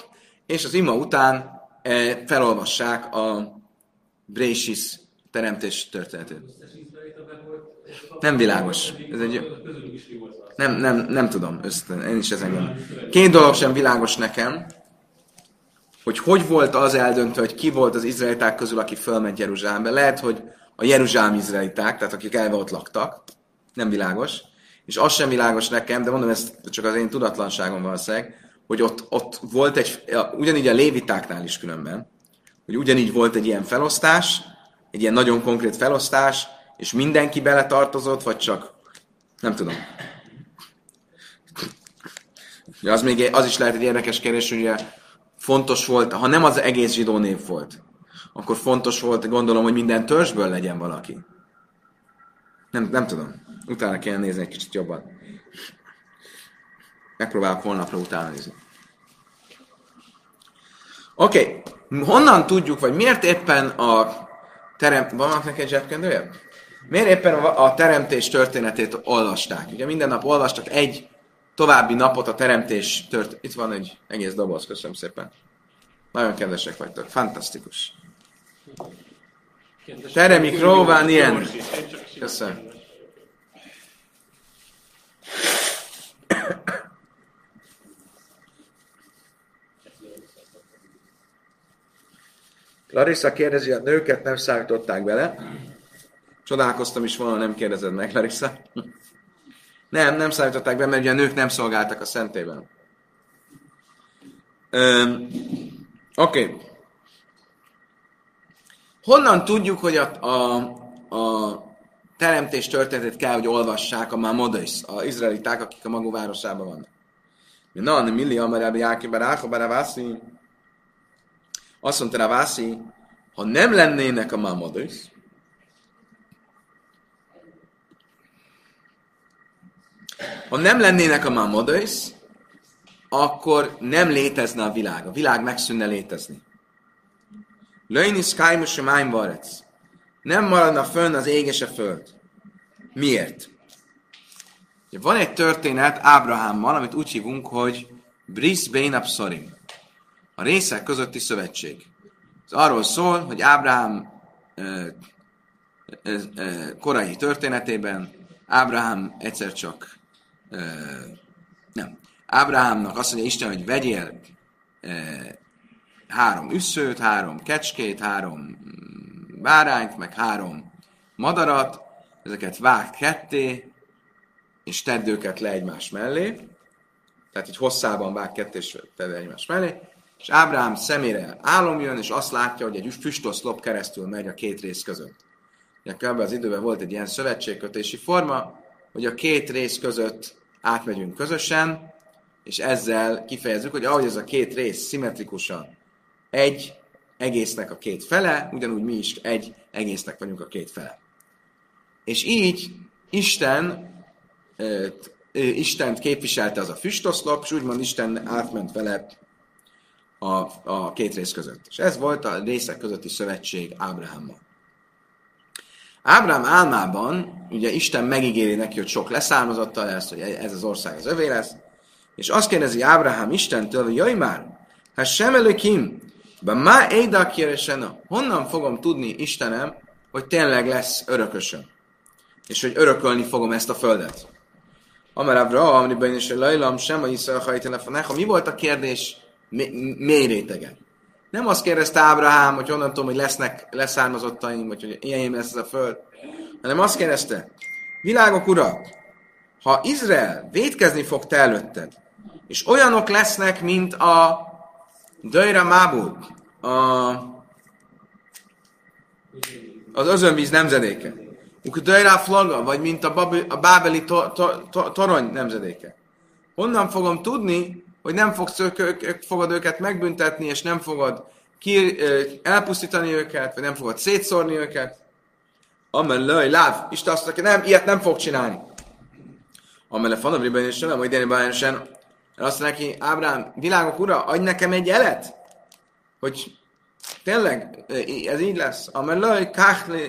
és az ima után felolvassák a Brésis teremtés történetét. Nem világos. Ez egy... Nem, nem, nem tudom, össze, én is ezen gondolom. Két dolog sem világos nekem, hogy hogy volt az eldöntve, hogy ki volt az izraeliták közül, aki fölment Jeruzsálembe. Lehet, hogy a Jeruzsálem izraeliták, tehát akik elve ott laktak, nem világos. És az sem világos nekem, de mondom, ez csak az én tudatlanságom valószínűleg, hogy ott, ott volt egy, ugyanígy a lévitáknál is különben, hogy ugyanígy volt egy ilyen felosztás, egy ilyen nagyon konkrét felosztás, és mindenki beletartozott, vagy csak, nem tudom. Ja, az, még, az is lehet egy érdekes kérdés, hogy fontos volt, ha nem az egész zsidó név volt, akkor fontos volt, gondolom, hogy minden törzsből legyen valaki. Nem, nem tudom. Utána kell nézni egy kicsit jobban. Megpróbálok holnapra utána nézni. Oké, okay. honnan tudjuk, vagy miért éppen a terem... Van neked zsebkendője? Miért éppen a teremtés történetét olvasták? Ugye minden nap olvastak egy további napot a teremtés tört... Itt van egy egész doboz, köszönöm szépen. Nagyon kedvesek vagytok, fantasztikus. Teremik Róván ilyen. Köszönöm. Larissa kérdezi, a nőket nem számították bele. Csodálkoztam is volna, nem kérdezed meg, Larissa. Nem, nem számították be, mert ugye a nők nem szolgáltak a szentében. Oké. Okay. Honnan tudjuk, hogy a, a, a teremtés történetét kell, hogy olvassák a Mamodos, a izraeliták, akik a magú városában vannak? Na, nem milli amarábi Jákiba Rákoba Ravászi. Azt mondta Ravászi, ha nem lennének a Mamodos, ha nem lennének a Mamodos, akkor nem létezne a világ. A világ megszűnne létezni. Löjni skájmus a. Nem maradna fönn az ég és a föld. Miért? Van egy történet Ábrahámmal, amit úgy hívunk, hogy Bris Bein Absorim. A részek közötti szövetség. Ez arról szól, hogy Ábrahám korai történetében Ábrahám egyszer csak nem. Ábrahámnak azt mondja Isten, hogy vegyél három üsszőt, három kecskét, három bárányt, meg három madarat, ezeket vágd ketté, és tedd őket le egymás mellé, tehát így hosszában vág ketté, és tedd egymás mellé, és Ábrám szemére álom jön, és azt látja, hogy egy füstoszlop keresztül megy a két rész között. Ugye ebben az időben volt egy ilyen szövetségkötési forma, hogy a két rész között átmegyünk közösen, és ezzel kifejezzük, hogy ahogy ez a két rész szimmetrikusan egy egésznek a két fele, ugyanúgy mi is egy egésznek vagyunk a két fele. És így Isten Istent képviselte az a füstoszlop, és úgymond Isten átment vele a, a két rész között. És ez volt a részek közötti szövetség Ábrahámmal. Ábrám álmában, ugye Isten megígéri neki, hogy sok leszármazottal lesz, hogy ez az ország az övé lesz, és azt kérdezi Ábrahám Istentől, hogy jaj már, hát sem előkim, be má éda kéresena, honnan fogom tudni Istenem, hogy tényleg lesz örökösöm, és hogy örökölni fogom ezt a földet. Amar Abraham, amiben is a lajlam, sem a Iszra. Mi volt a kérdés mély rétegen? Nem azt kérdezte Ábrahám, hogy honnan tudom, hogy lesznek leszármazottaim, vagy hogy ilyen lesz ez a föld, hanem azt kérdezte, világok ura, ha Izrael védkezni fog te előtted, és olyanok lesznek, mint a Döjra Mábul, a, az özönvíz nemzedéke, Döjra Flaga, vagy mint a, Babi, a bábeli to, to, to, torony nemzedéke. Honnan fogom tudni, hogy nem fogsz, ők, fogod őket megbüntetni, és nem fogod ki, elpusztítani őket, vagy nem fogod szétszórni őket. Amen löj, láv, Isten azt mondja, nem, ilyet nem fog csinálni. Amen fanabriben is nem, hogy Déni sem. Azt neki, Ábrám, világok ura, adj nekem egy jelet, hogy tényleg ez így lesz. Amen löj,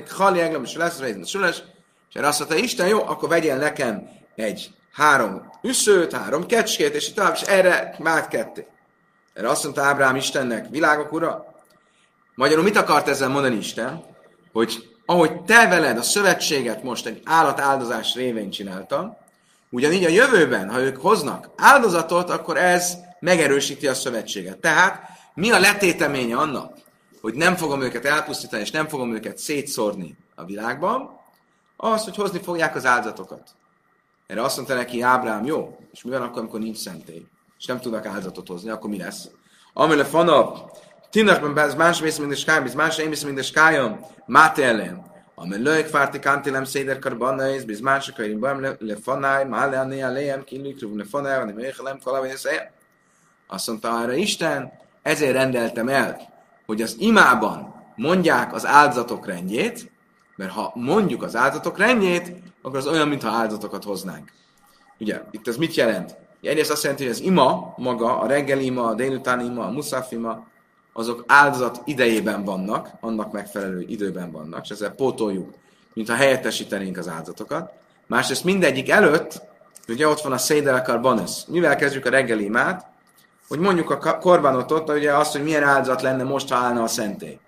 khali eglem, és lesz rézni, süles. És erre azt mondta, Isten, jó, akkor vegyél nekem egy három üszőt, három kecskét, és tovább, és erre vált ketté. Erre azt mondta Ábrám Istennek, világok ura, magyarul mit akart ezzel mondani Isten? Hogy ahogy te veled a szövetséget most egy állatáldozás révén csináltam, ugyanígy a jövőben, ha ők hoznak áldozatot, akkor ez megerősíti a szövetséget. Tehát mi a letéteménye annak, hogy nem fogom őket elpusztítani, és nem fogom őket szétszórni a világban, az, hogy hozni fogják az áldozatokat. Erre azt mondta neki Ábrám, jó, és mi van akkor, amikor nincs szentély, és nem tudnak áldozatot hozni, akkor mi lesz? Amire fanap, tinnak ez más mész, mint a ez más én mész, mint a skályom, máte ellen. Amely lők fárti kantilem széder karbanaiz, biz mások a bám le fanáj, má le anné aléjem, kinlük, le fanáj, hanem éhelem, kalavén Azt mondta erre Isten, ezért rendeltem el, hogy az imában mondják az áldozatok rendjét, mert ha mondjuk az áldozatok rendjét, akkor az olyan, mintha áldozatokat hoznánk. Ugye, itt ez mit jelent? Egyrészt azt jelenti, hogy az ima maga, a reggeli ima, a délutáni ima, a muszaf ima, azok áldozat idejében vannak, annak megfelelő időben vannak, és ezzel pótoljuk, mintha helyettesítenénk az áldozatokat. Másrészt mindegyik előtt, ugye ott van a Szédel Karbanusz. Mivel kezdjük a reggeli imát? Hogy mondjuk a korbanotot, ugye azt, hogy milyen áldozat lenne most, ha állna a szentély.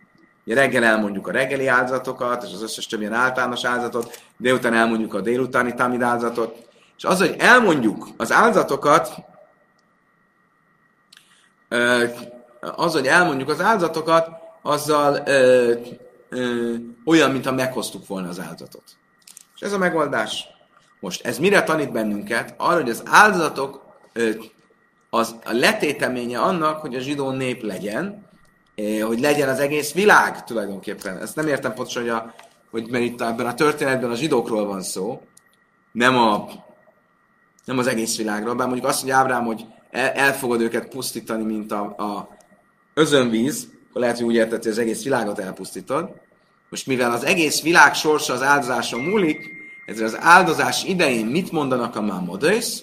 Ugye reggel elmondjuk a reggeli áldozatokat, és az összes több ilyen általános áldozatot, délután elmondjuk a délutáni tamid áldozatot, és az, hogy elmondjuk az áldozatokat, az, hogy elmondjuk az áldozatokat, azzal ö, ö, olyan, mintha meghoztuk volna az áldozatot. És ez a megoldás. Most ez mire tanít bennünket? Arra, hogy az áldozatok ö, az a letéteménye annak, hogy a zsidó nép legyen, hogy legyen az egész világ tulajdonképpen. Ezt nem értem pontosan, hogy, a, hogy mert itt ebben a történetben a zsidókról van szó, nem, a, nem az egész világról, bár mondjuk azt mondja Ábrám, hogy el, el fogod őket pusztítani, mint a, a özönvíz, akkor lehet, hogy úgy érted, hogy az egész világot elpusztítod. Most mivel az egész világ sorsa az áldozáson múlik, ezért az áldozás idején mit mondanak a Mammodész?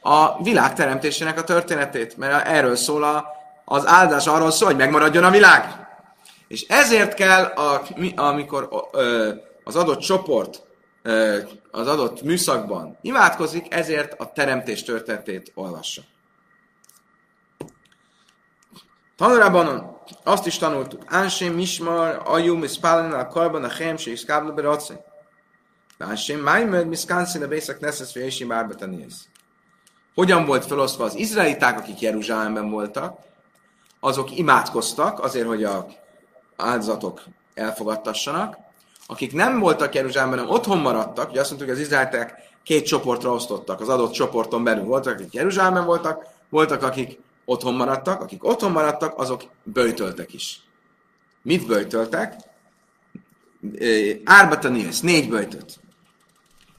A világ teremtésének a történetét, mert erről szól a, az áldás arról szól, hogy megmaradjon a világ. És ezért kell, a, amikor az adott csoport az adott műszakban imádkozik, ezért a teremtés történetét olvassa. Tanulában azt is tanultuk. Ánsém, mismar, ajum, és pálin, a karban, a hem, és kábla beraci. Ánsém, májmöd, miszkánszín, a bészak neszesz, és bárbetaniész. Hogyan volt felosztva az izraeliták, akik Jeruzsálemben voltak, azok imádkoztak azért, hogy a áldozatok elfogadtassanak, akik nem voltak Jeruzsálemben, hanem otthon maradtak, ugye azt mondtuk, hogy az izraeliták két csoportra osztottak, az adott csoporton belül voltak, akik Jeruzsálemben voltak, voltak, akik otthon maradtak, akik otthon maradtak, azok böjtöltek is. Mit böjtöltek? Árbata Nils, négy böjtöt.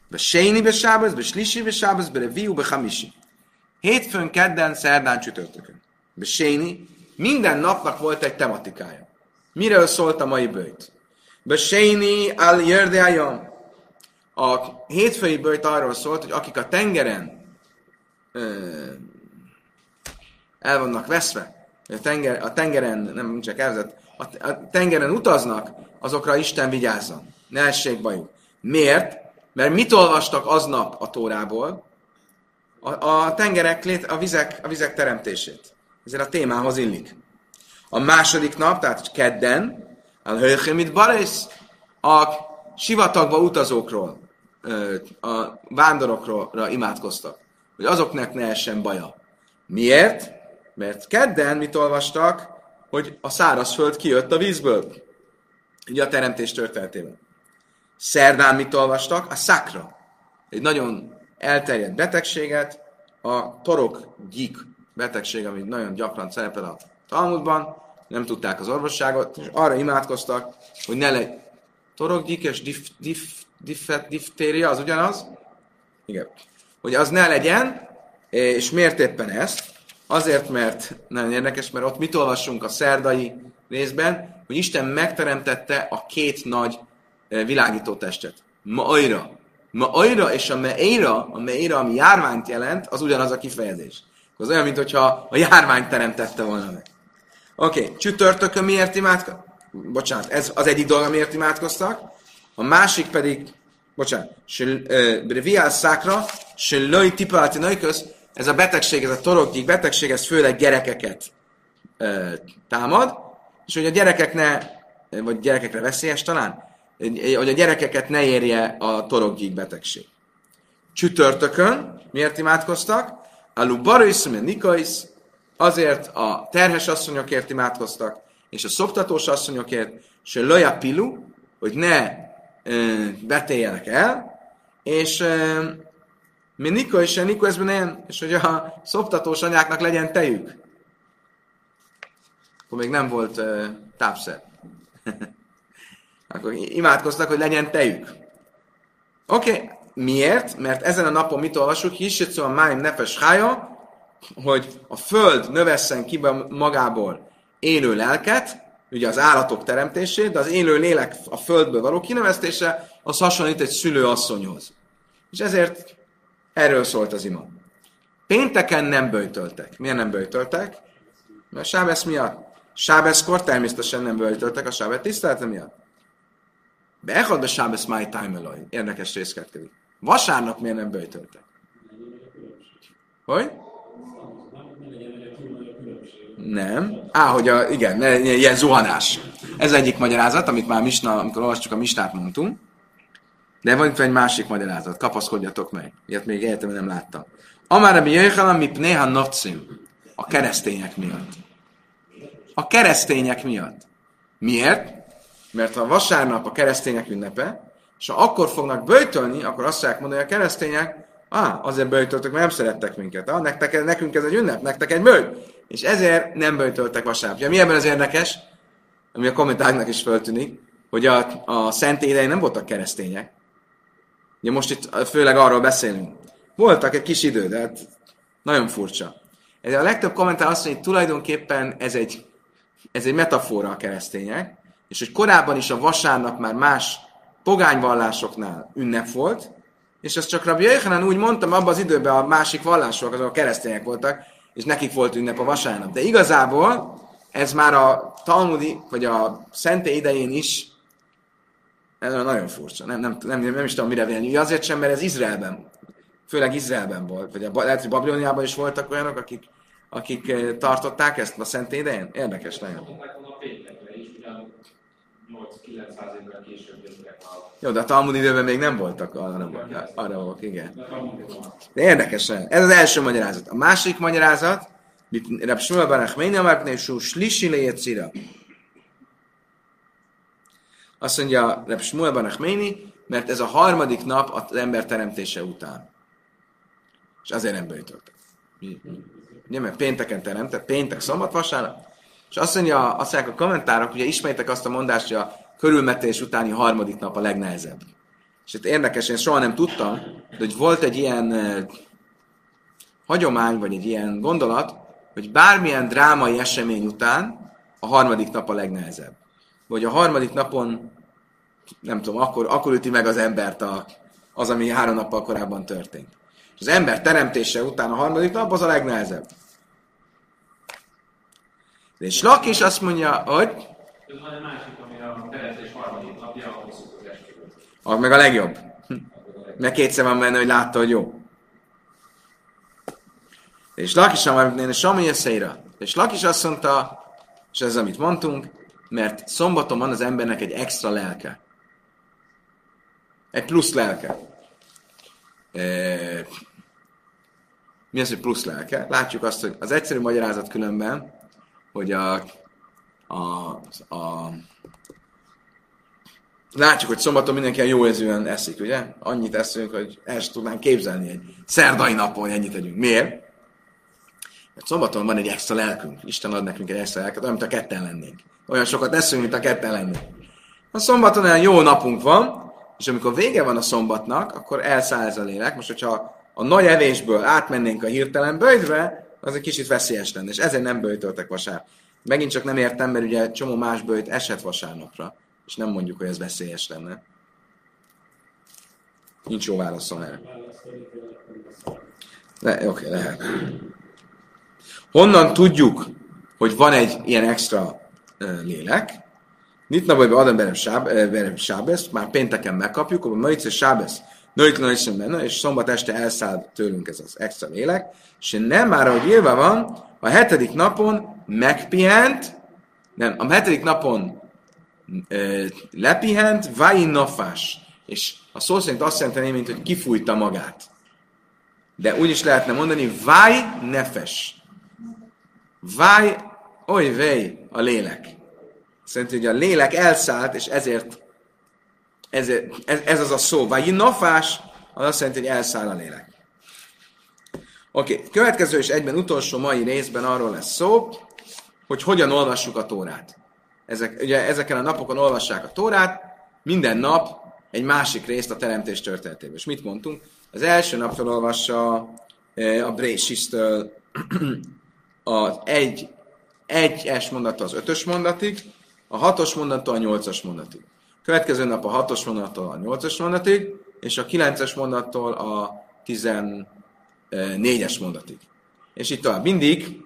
Be Séni be Sábasz, be Slisi be Sábasz, be Reviu be Hamisi. Hétfőn, kedden, szerdán, csütörtökön. Be Séni, minden napnak volt egy tematikája. Miről szólt a mai bőjt? Be Séni al Jördéajom. A hétfői bőjt arról szólt, hogy akik a tengeren el vannak veszve, a, tenger, a tengeren, nem csak elvezet, a, a tengeren utaznak, azokra Isten vigyázzon. Ne essék bajuk. Miért? Mert mit olvastak aznap a Tórából? A, a tengerek, lét, a, vizek, a vizek teremtését. Ezért a témához illik. A második nap, tehát kedden, a Hölchemit Barész, a sivatagba utazókról, a vándorokról imádkoztak, hogy azoknak ne essen baja. Miért? Mert kedden mit olvastak, hogy a szárazföld kijött a vízből. Ugye a teremtés történetében. Szerdán mit olvastak? A szakra. Egy nagyon elterjedt betegséget, a torok gyik betegség, ami nagyon gyakran szerepel a Talmudban, nem tudták az orvosságot, és arra imádkoztak, hogy ne legyen torokgyik és dif, dif, dif, diftéria, az ugyanaz? Igen. Hogy az ne legyen, és miért éppen ezt? Azért, mert nagyon érdekes, mert ott mit olvassunk a szerdai részben, hogy Isten megteremtette a két nagy eh, világító testet. Maajra. Maajra és a meéra, a meéra, ami járványt jelent, az ugyanaz a kifejezés. Az olyan, mintha a járványt teremtette volna meg. Oké, okay. csütörtökön miért imádkoztak? Bocsánat, ez az egyik dolog, miért imádkoztak. A másik pedig, bocsánat, Breviál szákra, se löj tipalati ez a betegség, ez a torokgyík betegség, ez főleg gyerekeket ö, támad, és hogy a gyerekek ne, vagy gyerekekre veszélyes talán, hogy a gyerekeket ne érje a torokgyík betegség. Csütörtökön miért imádkoztak? Alu baris, nikais, azért a terhes asszonyokért imádkoztak, és a szoptatós asszonyokért, a loja pilu, hogy ne ö, betéljenek el, és ö, mi Niko és Niko ezben ilyen, és hogy a szoptatós anyáknak legyen tejük. Akkor még nem volt uh, tápszer. <laughs> Akkor imádkoztak, hogy legyen tejük. Oké, okay. Miért? Mert ezen a napon mit olvasjuk? Hissetszó a máim nefes hája, hogy a föld növesszen ki magából élő lelket, ugye az állatok teremtését, de az élő lélek a földből való kinevesztése, az hasonlít egy szülőasszonyhoz. És ezért Erről szólt az ima. Pénteken nem böjtöltek. Miért nem böjtöltek? Mert a Sábesz miatt. Sábeszkor természetesen nem böjtöltek a Sábet tisztelete miatt. Beechad be Sábesz my time alone. Érdekes rész következik. Vasárnap miért nem böjtöltek? Hogy? Nem. Á, hogy a, igen, ilyen zuhanás. Ez egyik magyarázat, amit már Misna, amikor olvastuk a Mistát mondtunk. De van itt egy másik magyarázat, kapaszkodjatok meg. Ilyet még életemben nem láttam. Amára mi jöjjön, mi néha nocim. A keresztények miatt. A keresztények miatt. Miért? Mert a vasárnap a keresztények ünnepe, és ha akkor fognak böjtölni, akkor azt fogják mondani a keresztények, ah, azért böjtöltök, mert nem szerettek minket. Ah, nektek, nekünk ez egy ünnep, nektek egy böjt. És ezért nem böjtöltek vasárnap. Ja, mi ebben az érdekes, ami a kommentáknak is föltűnik, hogy a, a szent idején nem voltak keresztények, Ugye most itt főleg arról beszélünk. Voltak egy kis idő, de hát nagyon furcsa. Ez a legtöbb kommentár azt mondja, hogy tulajdonképpen ez egy, ez egy metafora a keresztények, és hogy korábban is a vasárnap már más pogányvallásoknál ünnep volt, és ezt csak Rabbi Jöjjhanan úgy mondtam, abban az időben a másik vallások, azok a keresztények voltak, és nekik volt ünnep a vasárnap. De igazából ez már a Talmudi, vagy a Szenté idején is ez nagyon furcsa. Nem, nem, nem, nem is tudom, mire venni. Azért sem, mert ez Izraelben, főleg Izraelben volt, vagy a, lehet, hogy Babiloniában is voltak olyanok, akik akik eh, tartották ezt a szent idején? Érdekes nagyon. Jó, de a Talmud időben még nem voltak, arra nem voltak, igen. De érdekes Ez az első magyarázat. A másik magyarázat, Rab Shmuel Barach Meini Amarkné, Sú Slisi Cira. Azt mondja Rab Shmuel Barach mert ez a harmadik nap az ember teremtése után. És azért nem bejutottak. Ugye, mert pénteken teremtett, péntek, szombat, vasárnap. És azt mondja, azt mondják a kommentárok, ugye ismertek azt a mondást, hogy a körülmetés utáni harmadik nap a legnehezebb. És itt érdekes, én soha nem tudtam, de hogy volt egy ilyen hagyomány, vagy egy ilyen gondolat, hogy bármilyen drámai esemény után a harmadik nap a legnehezebb. Vagy a harmadik napon, nem tudom, akkor, akkor üti meg az embert a, az, ami három nappal korábban történt. És az ember teremtése után a harmadik nap az a legnehezebb. És Lak is azt mondja, hogy... Ez van egy másik, a teremtés harmadik napja, a hosszú Az meg a legjobb. Mert kétszer van benne, hogy látta, hogy jó. És Lak is mondja, Sami összeira. És Lak is azt mondta, és ez amit mondtunk, mert szombaton van az embernek egy extra lelke. Egy plusz lelke. Mi az, hogy plusz lelke? Látjuk azt, hogy az egyszerű magyarázat különben, hogy a, a, a látjuk, hogy szombaton mindenki jó érzően eszik, ugye? Annyit eszünk, hogy el sem tudnánk képzelni egy szerdai napon, hogy ennyit tegyünk. Miért? Mert szombaton van egy extra lelkünk. Isten ad nekünk egy extra lelket, olyan, mint a ketten lennénk. Olyan sokat eszünk, mint a ketten lennénk. A szombaton olyan jó napunk van, és amikor vége van a szombatnak, akkor elszáll ez a lélek. Most, hogyha a nagy evésből átmennénk a hirtelen bőjtve, az egy kicsit veszélyes lenne, és ezért nem bőjtöltek vasár. Megint csak nem értem, mert ugye csomó más bőjt esett vasárnapra, és nem mondjuk, hogy ez veszélyes lenne. Nincs jó válaszom erre. Le, oké, okay, lehet. Honnan tudjuk, hogy van egy ilyen extra uh, lélek? Nitna vagy Adam Berem Sábesz, már pénteken megkapjuk, a Maice Sábesz Nőtlen is sem benne, és szombat este elszáll tőlünk ez az extra lélek, és nem már, ahogy írva van, a hetedik napon megpihent, nem, a hetedik napon lepihent, vain nafás, és a szó szerint azt jelenti, mint hogy kifújta magát. De úgy is lehetne mondani, vaj nefes. Vaj, oly vej a lélek. Szerintem, hogy a lélek elszállt, és ezért ez, ez, ez az a szó. Vagy nafás, az azt jelenti, hogy elszáll a lélek. Oké, okay. következő és egyben utolsó mai részben arról lesz szó, hogy hogyan olvassuk a Tórát. Ezek, ugye ezeken a napokon olvassák a Tórát, minden nap egy másik részt a teremtés történetéből. És mit mondtunk? Az első nap felolvassa e, a Brésistől <clears throat> az egy, egyes mondattól az ötös mondatig, a hatos mondattól a nyolcas mondatig. Következő nap a hatos mondattól a nyolcas mondatig, és a kilences mondattól a tizennégyes mondatig. És itt tovább. Mindig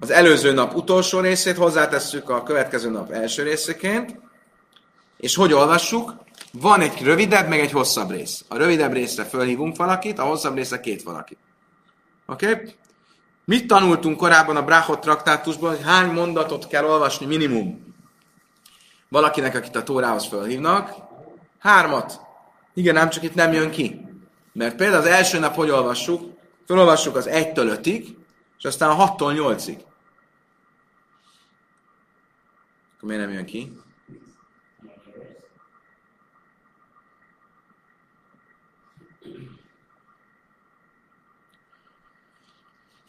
az előző nap utolsó részét hozzátesszük a következő nap első részeként, és hogy olvassuk? Van egy rövidebb, meg egy hosszabb rész. A rövidebb részre fölhívunk valakit, a hosszabb részre két valakit. Oké? Okay? Mit tanultunk korábban a Brachot traktátusban, hogy hány mondatot kell olvasni minimum? valakinek, akit a Tórához fölhívnak, hármat. Igen, ám csak itt nem jön ki. Mert például az első nap hogy olvassuk? Fölolvassuk az 1-től 5-ig, és aztán a 6-tól 8-ig. Akkor miért nem jön ki?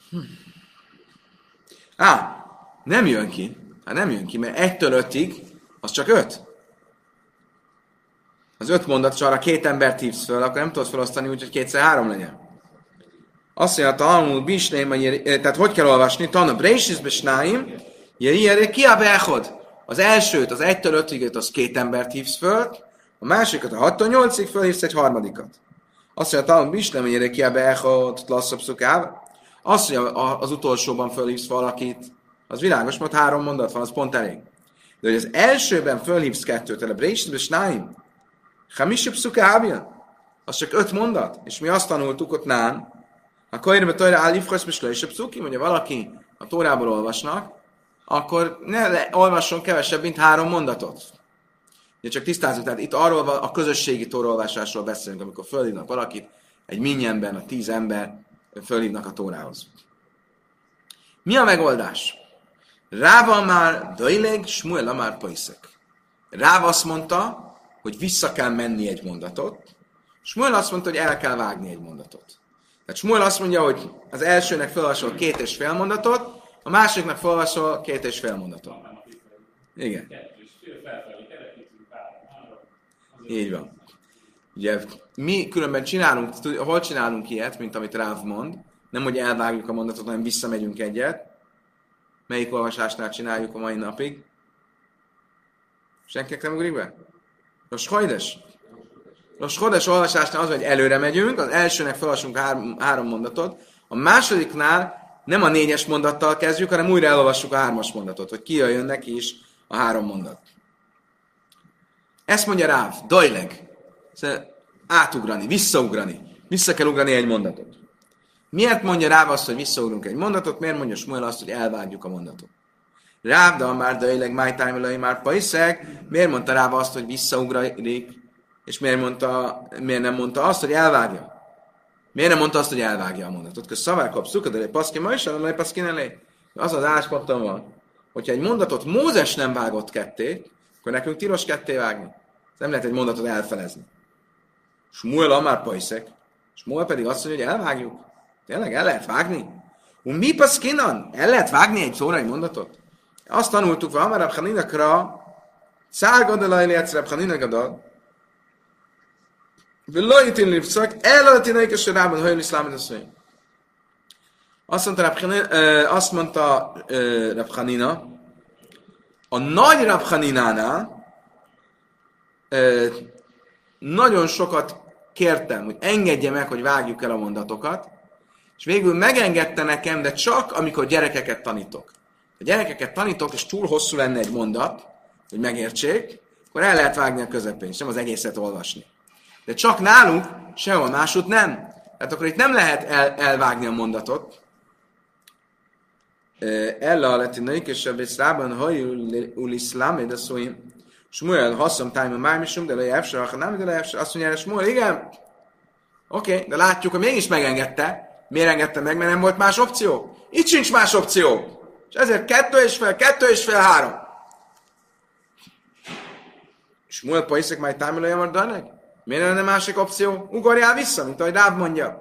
Hm. Á, nem jön ki. Hát nem jön ki, mert 1-től 5-ig az csak öt. Az öt mondat, és arra két embert hívsz föl, akkor nem tudod felosztani úgy, hogy kétszer három legyen. Azt mondja, Talmud Bisném, eh, tehát hogy kell olvasni? Tanna Brésis Besnáim, Jerire Kiabe Echod. Az elsőt, az egytől ötig, az két embert hívsz föl, a másikat a 6 nyolcig fölhívsz egy harmadikat. Azt mondja, Talmud Bisném, Jerire Kiabe Echod, Lasszabb Szukáv. Azt mondja, az utolsóban fölhívsz valakit, az világos, mert három mondat van, az pont elég. De hogy az elsőben fölhívsz kettőt, a Breishit Snáim, Hamisib Szukábja, az csak öt mondat, és mi azt tanultuk ott nán, Akkor érve tojra áll ifkasz, és le is a pszuki, mondja valaki a Tórából olvasnak, akkor ne le, olvasson kevesebb, mint három mondatot. Ugye csak tisztázunk, tehát itt arról a közösségi tórolvásásról beszélünk, amikor fölhívnak valakit, egy minnyenben, a tíz ember fölhívnak a tórához. Mi a megoldás? Ráva már döjleg, Smuel már paiszek. Ráv azt mondta, hogy vissza kell menni egy mondatot, Smuel azt mondta, hogy el kell vágni egy mondatot. Tehát Smuel azt mondja, hogy az elsőnek felolvasol két és fél mondatot, a másiknak felolvasol két és fél mondatot. Igen. Így van. Ugye mi különben csinálunk, hol csinálunk ilyet, mint amit Ráv mond, nem hogy elvágjuk a mondatot, hanem visszamegyünk egyet. Melyik olvasásnál csináljuk a mai napig? Senkinek nem ugrik be? Most hajdes? Most Hodes olvasásnál az, hogy előre megyünk, az elsőnek felolvasunk három, három mondatot, a másodiknál nem a négyes mondattal kezdjük, hanem újra elolvassuk a hármas mondatot, hogy kijöjjön neki is a három mondat. Ezt mondja Ráv, dajleg. Szóval átugrani, visszaugrani. Vissza kell ugrani egy mondatot. Miért mondja Ráv azt, hogy visszaugrunk egy mondatot, miért mondja Smuel azt, hogy elvágjuk a mondatot? Ráv, de már dajleg, my time már paiszeg, miért mondta Ráv azt, hogy visszaugrik és miért, mondta, miért nem mondta azt, hogy elvágja? Miért nem mondta azt, hogy elvágja a mondatot? Kösz szavár kapszuk, de egy paszki ma is, a paszki elé. Az az állásponton van, hogyha egy mondatot Mózes nem vágott ketté, akkor nekünk tilos ketté vágni. Nem lehet egy mondatot elfelezni. Smuel már pajszek. Smuel pedig azt mondja, hogy elvágjuk. Tényleg el lehet vágni? Un mi paszkinan? El lehet vágni egy szóra egy mondatot? Azt tanultuk, hogy Amar Abchaninakra, Szárgadalajli egyszer Abchaninakadal, ולא ייתן לפסוק, אלא תנאי כשרבן hogy iszlámot a szó. Azt mondta, azt mondta Rabchanina, a nagy Rabchaninánál nagyon sokat kértem, hogy engedje meg, hogy vágjuk el a mondatokat, és végül megengedte nekem, de csak amikor gyerekeket tanítok. Ha gyerekeket tanítok, és túl hosszú lenne egy mondat, hogy megértsék, akkor el lehet vágni a közepén, és nem az egészet olvasni. De csak nálunk sehol másút nem. Tehát akkor itt nem lehet el, elvágni a mondatot. Ella letinaik, és a Bészrában hajul iszlám, de szóim, Smuel haszom tájma májmisum, de lejjevse, ha nem, de lejjevse. Azt mondja, Smuel, igen, oké, de látjuk, hogy mégis megengedte. Miért engedte meg? Mert nem volt más opció. Itt sincs más opció. És ezért kettő és fél, kettő és fél, három. Smuel paiszek majd támolja a Miért lenne másik opció? Ugorjál vissza, mint ahogy Ráb mondja.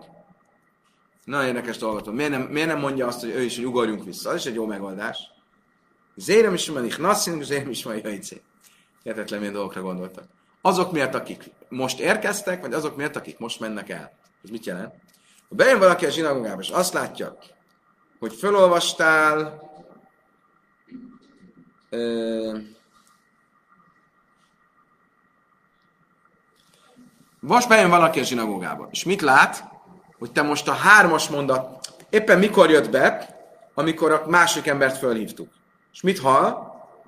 Na, érdekes dolgot. Miért nem, miért nem mondja azt, hogy ő is, hogy ugorjunk vissza? Az is egy jó megoldás. Zérem is van, ich zérem is van, jajcé. Értetlen, milyen dolgokra gondoltak. Azok miért, akik most érkeztek, vagy azok miért, akik most mennek el. Ez mit jelent? Ha bejön valaki a zsinagógába, és azt látja, hogy felolvastál ö, Most bejön valaki a zsinagógába, és mit lát? Hogy te most a hármas mondat, éppen mikor jött be, amikor a másik embert fölhívtuk. És mit hall?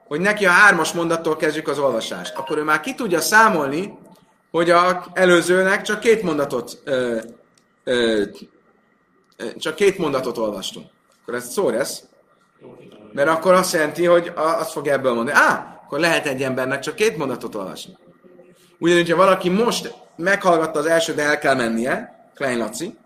Hogy neki a hármas mondattól kezdjük az olvasást. Akkor ő már ki tudja számolni, hogy a előzőnek csak két mondatot ö, ö, csak két mondatot olvastunk. Akkor ez szó lesz. Mert akkor azt jelenti, hogy azt fog ebből mondani. Á, akkor lehet egy embernek csak két mondatot olvasni. Ugyanis, ha valaki most meghallgatta az első, de el kell mennie, Klein Laci,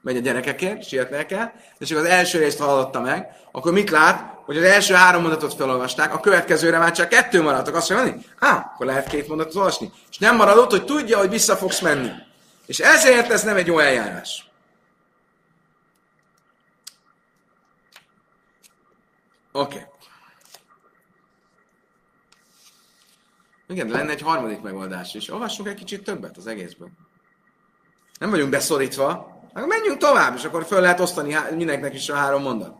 megy a gyerekekért, sietnie kell, de csak az első részt hallotta meg, akkor mit lát? Hogy az első három mondatot felolvasták, a következőre már csak kettő maradtak. Azt mondani, á, akkor lehet két mondatot olvasni. És nem maradott, hogy tudja, hogy vissza fogsz menni. És ezért ez nem egy jó eljárás. Oké. Okay. Igen, lenne egy harmadik megoldás is. Olvassunk egy kicsit többet az egészből. Nem vagyunk beszorítva, akkor menjünk tovább, és akkor föl lehet osztani mindenkinek is a három mondat.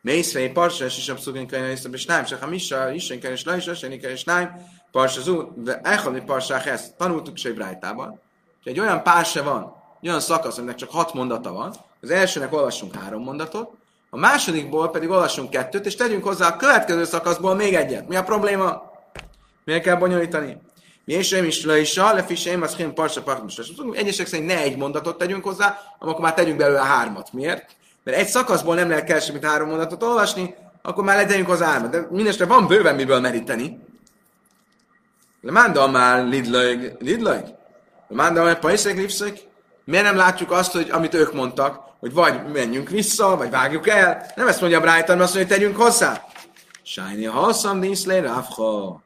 Mészrei, parsa, és is abszolút és nem, csak ha misa, isen és le is, és nem, parsa zú, de elhalni parsák ezt tanultuk se Brájtában. Egy olyan párse van, egy olyan szakasz, aminek csak hat mondata van, az elsőnek olvassunk három mondatot, a másodikból pedig olvassunk kettőt, és tegyünk hozzá a következő szakaszból még egyet. Mi a probléma? Miért kell bonyolítani? És sem is le is a, lefisém, az hén parsa pakmus. Egyesek szerint ne egy mondatot tegyünk hozzá, akkor már tegyünk belőle hármat. Miért? Mert egy szakaszból nem lehet keresni, mint három mondatot olvasni, akkor már letegyünk hozzá hármat. De mindestre van bőven miből meríteni. Le mánda már lidlög, lidlög? Le mánda már pajszeg, lipszeg? Miért nem látjuk azt, hogy amit ők mondtak, hogy vagy menjünk vissza, vagy vágjuk el? Nem ezt mondja Brighton, azt mondja, hogy tegyünk hozzá. Sajni a halszam díszlé, ráfha.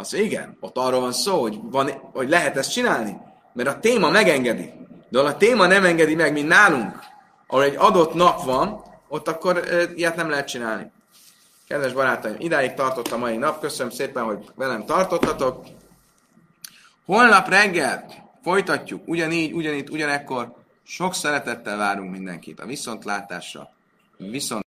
Az igen, ott arról van szó, hogy, van, hogy lehet ezt csinálni, mert a téma megengedi. De ha a téma nem engedi meg, mint nálunk, ahol egy adott nap van, ott akkor ilyet nem lehet csinálni. Kedves barátaim, idáig tartott a mai nap. Köszönöm szépen, hogy velem tartottatok. Holnap reggel folytatjuk, ugyanígy, ugyanígy, ugyanekkor. Sok szeretettel várunk mindenkit a viszontlátásra. Viszont